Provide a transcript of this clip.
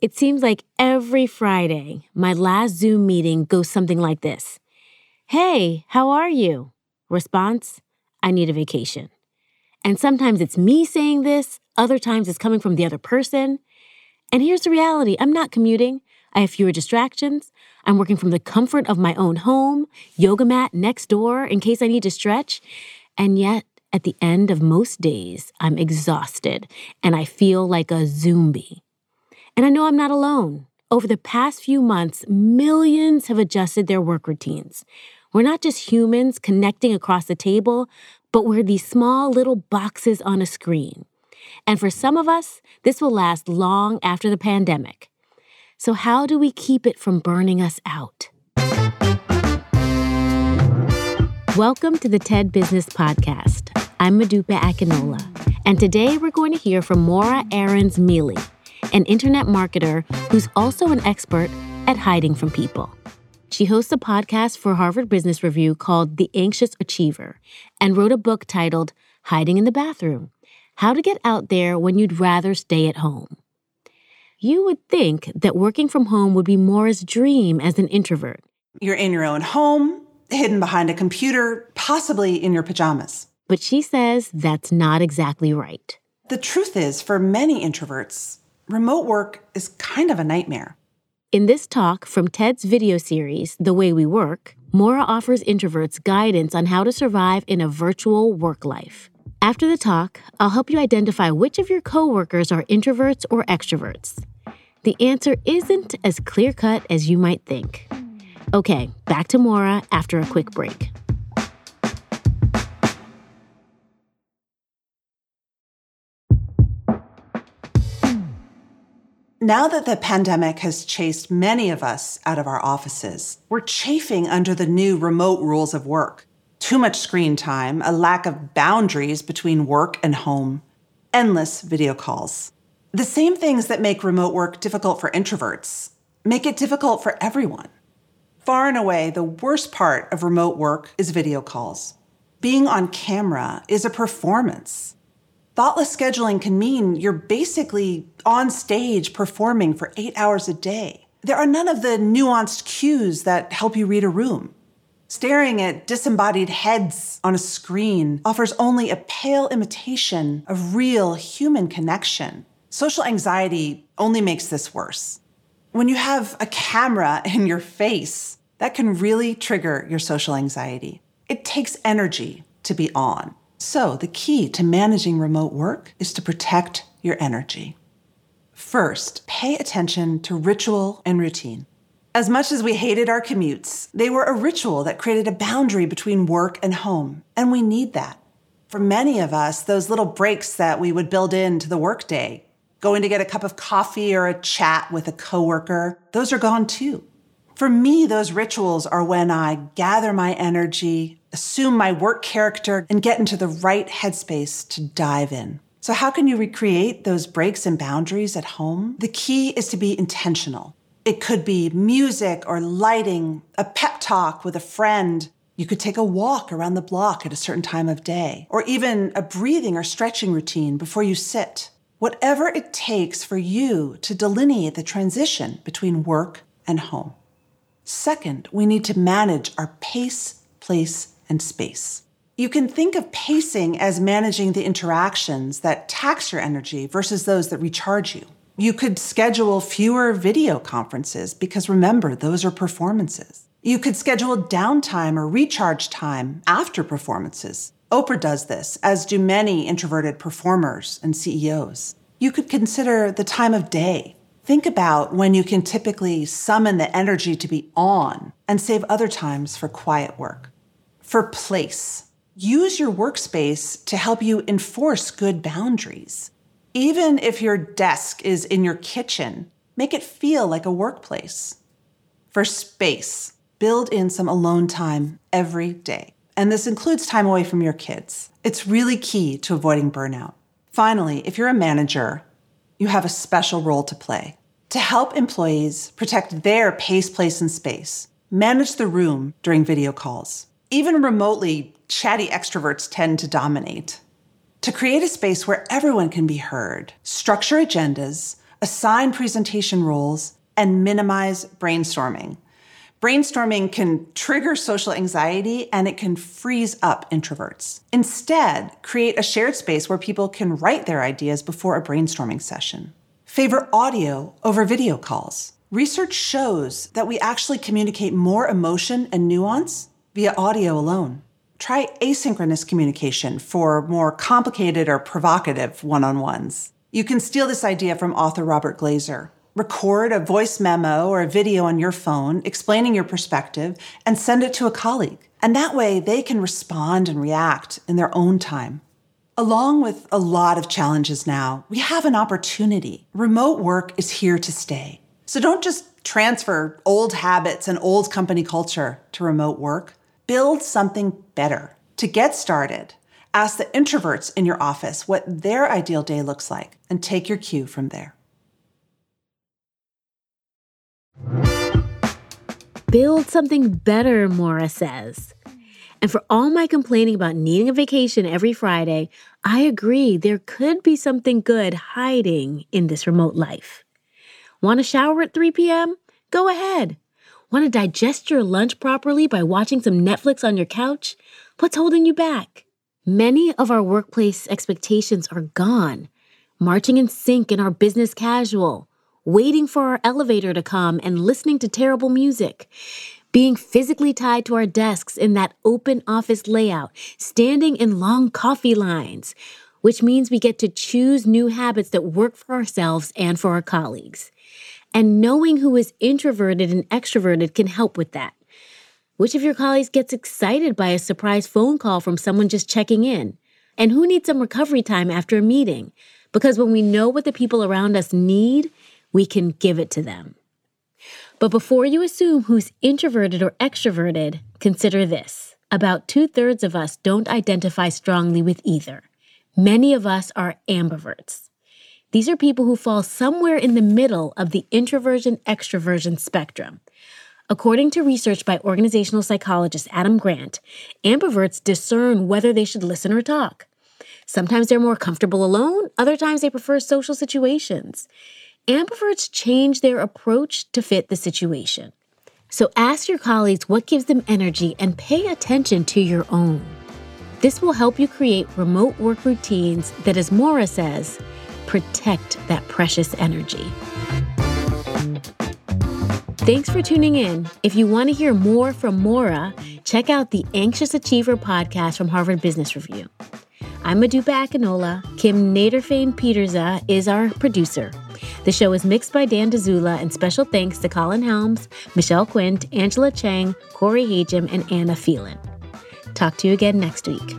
It seems like every Friday, my last Zoom meeting goes something like this Hey, how are you? Response I need a vacation. And sometimes it's me saying this, other times it's coming from the other person. And here's the reality I'm not commuting. I have fewer distractions. I'm working from the comfort of my own home, yoga mat next door in case I need to stretch. And yet, at the end of most days, I'm exhausted and I feel like a zombie. And I know I'm not alone. Over the past few months, millions have adjusted their work routines. We're not just humans connecting across the table, but we're these small little boxes on a screen. And for some of us, this will last long after the pandemic. So, how do we keep it from burning us out? Welcome to the TED Business Podcast. I'm Modupe Akinola, and today we're going to hear from Morra Aarons-Mele, an internet marketer who's also an expert at hiding from people. She hosts a podcast for Harvard Business Review called The Anxious Achiever and wrote a book titled Hiding in the Bathroom How to Get Out There When You'd Rather Stay at Home. You would think that working from home would be Morra's dream as an introvert. You're in your own home, hidden behind a computer, possibly in your pajamas. But she says that's not exactly right. The truth is, for many introverts, remote work is kind of a nightmare. In this talk from TED's video series, The Way We Work, Morra offers introverts guidance on how to survive in a virtual work life. After the talk, I'll help you identify which of your coworkers are introverts or extroverts. The answer isn't as clear cut as you might think. Okay, back to Morra after a quick break. Now that the pandemic has chased many of us out of our offices, we're chafing under the new remote rules of work. Too much screen time, a lack of boundaries between work and home, endless video calls. The same things that make remote work difficult for introverts make it difficult for everyone. Far and away, the worst part of remote work is video calls. Being on camera is a performance. Thoughtless scheduling can mean you're basically on stage performing for eight hours a day. There are none of the nuanced cues that help you read a room. Staring at disembodied heads on a screen offers only a pale imitation of real human connection. Social anxiety only makes this worse. When you have a camera in your face, that can really trigger your social anxiety. It takes energy to be on. So, the key to managing remote work is to protect your energy. First, pay attention to ritual and routine. As much as we hated our commutes, they were a ritual that created a boundary between work and home, and we need that. For many of us, those little breaks that we would build into the workday, going to get a cup of coffee or a chat with a coworker, those are gone too. For me, those rituals are when I gather my energy, assume my work character, and get into the right headspace to dive in. So, how can you recreate those breaks and boundaries at home? The key is to be intentional. It could be music or lighting, a pep talk with a friend. You could take a walk around the block at a certain time of day, or even a breathing or stretching routine before you sit. Whatever it takes for you to delineate the transition between work and home. Second, we need to manage our pace, place, and space. You can think of pacing as managing the interactions that tax your energy versus those that recharge you. You could schedule fewer video conferences because remember, those are performances. You could schedule downtime or recharge time after performances. Oprah does this, as do many introverted performers and CEOs. You could consider the time of day Think about when you can typically summon the energy to be on and save other times for quiet work. For place, use your workspace to help you enforce good boundaries. Even if your desk is in your kitchen, make it feel like a workplace. For space, build in some alone time every day. And this includes time away from your kids. It's really key to avoiding burnout. Finally, if you're a manager, you have a special role to play. To help employees protect their pace, place, and space, manage the room during video calls. Even remotely, chatty extroverts tend to dominate. To create a space where everyone can be heard, structure agendas, assign presentation roles, and minimize brainstorming. Brainstorming can trigger social anxiety and it can freeze up introverts. Instead, create a shared space where people can write their ideas before a brainstorming session. Favor audio over video calls. Research shows that we actually communicate more emotion and nuance via audio alone. Try asynchronous communication for more complicated or provocative one on ones. You can steal this idea from author Robert Glazer. Record a voice memo or a video on your phone explaining your perspective and send it to a colleague. And that way they can respond and react in their own time. Along with a lot of challenges now, we have an opportunity. Remote work is here to stay. So don't just transfer old habits and old company culture to remote work. Build something better. To get started, ask the introverts in your office what their ideal day looks like and take your cue from there. Build something better, Morra says. And for all my complaining about needing a vacation every Friday, I agree there could be something good hiding in this remote life. Want to shower at 3 p.m.? Go ahead. Want to digest your lunch properly by watching some Netflix on your couch? What's holding you back? Many of our workplace expectations are gone, marching in sync in our business casual, waiting for our elevator to come and listening to terrible music, being physically tied to our desks in that open office layout, standing in long coffee lines, which means we get to choose new habits that work for ourselves and for our colleagues. And knowing who is introverted and extroverted can help with that. Which of your colleagues gets excited by a surprise phone call from someone just checking in? And who needs some recovery time after a meeting? Because when we know what the people around us need, we can give it to them. But before you assume who's introverted or extroverted, consider this. About two thirds of us don't identify strongly with either. Many of us are ambiverts. These are people who fall somewhere in the middle of the introversion extroversion spectrum. According to research by organizational psychologist Adam Grant, ambiverts discern whether they should listen or talk. Sometimes they're more comfortable alone, other times they prefer social situations. Ambiverts change their approach to fit the situation. So ask your colleagues what gives them energy and pay attention to your own. This will help you create remote work routines that, as Morra says, protect that precious energy. Thanks for tuning in. If you want to hear more from Morra, check out the Anxious Achiever podcast from Harvard Business Review. I'm Modupe Akinola. Kim Nederveen Pieterse is our producer. The show is mixed by Dan Dzula, and special thanks to Colin Helms, Michelle Quint, Angela Chang, Corey Hajim, and Anna Phelan. Talk to you again next week.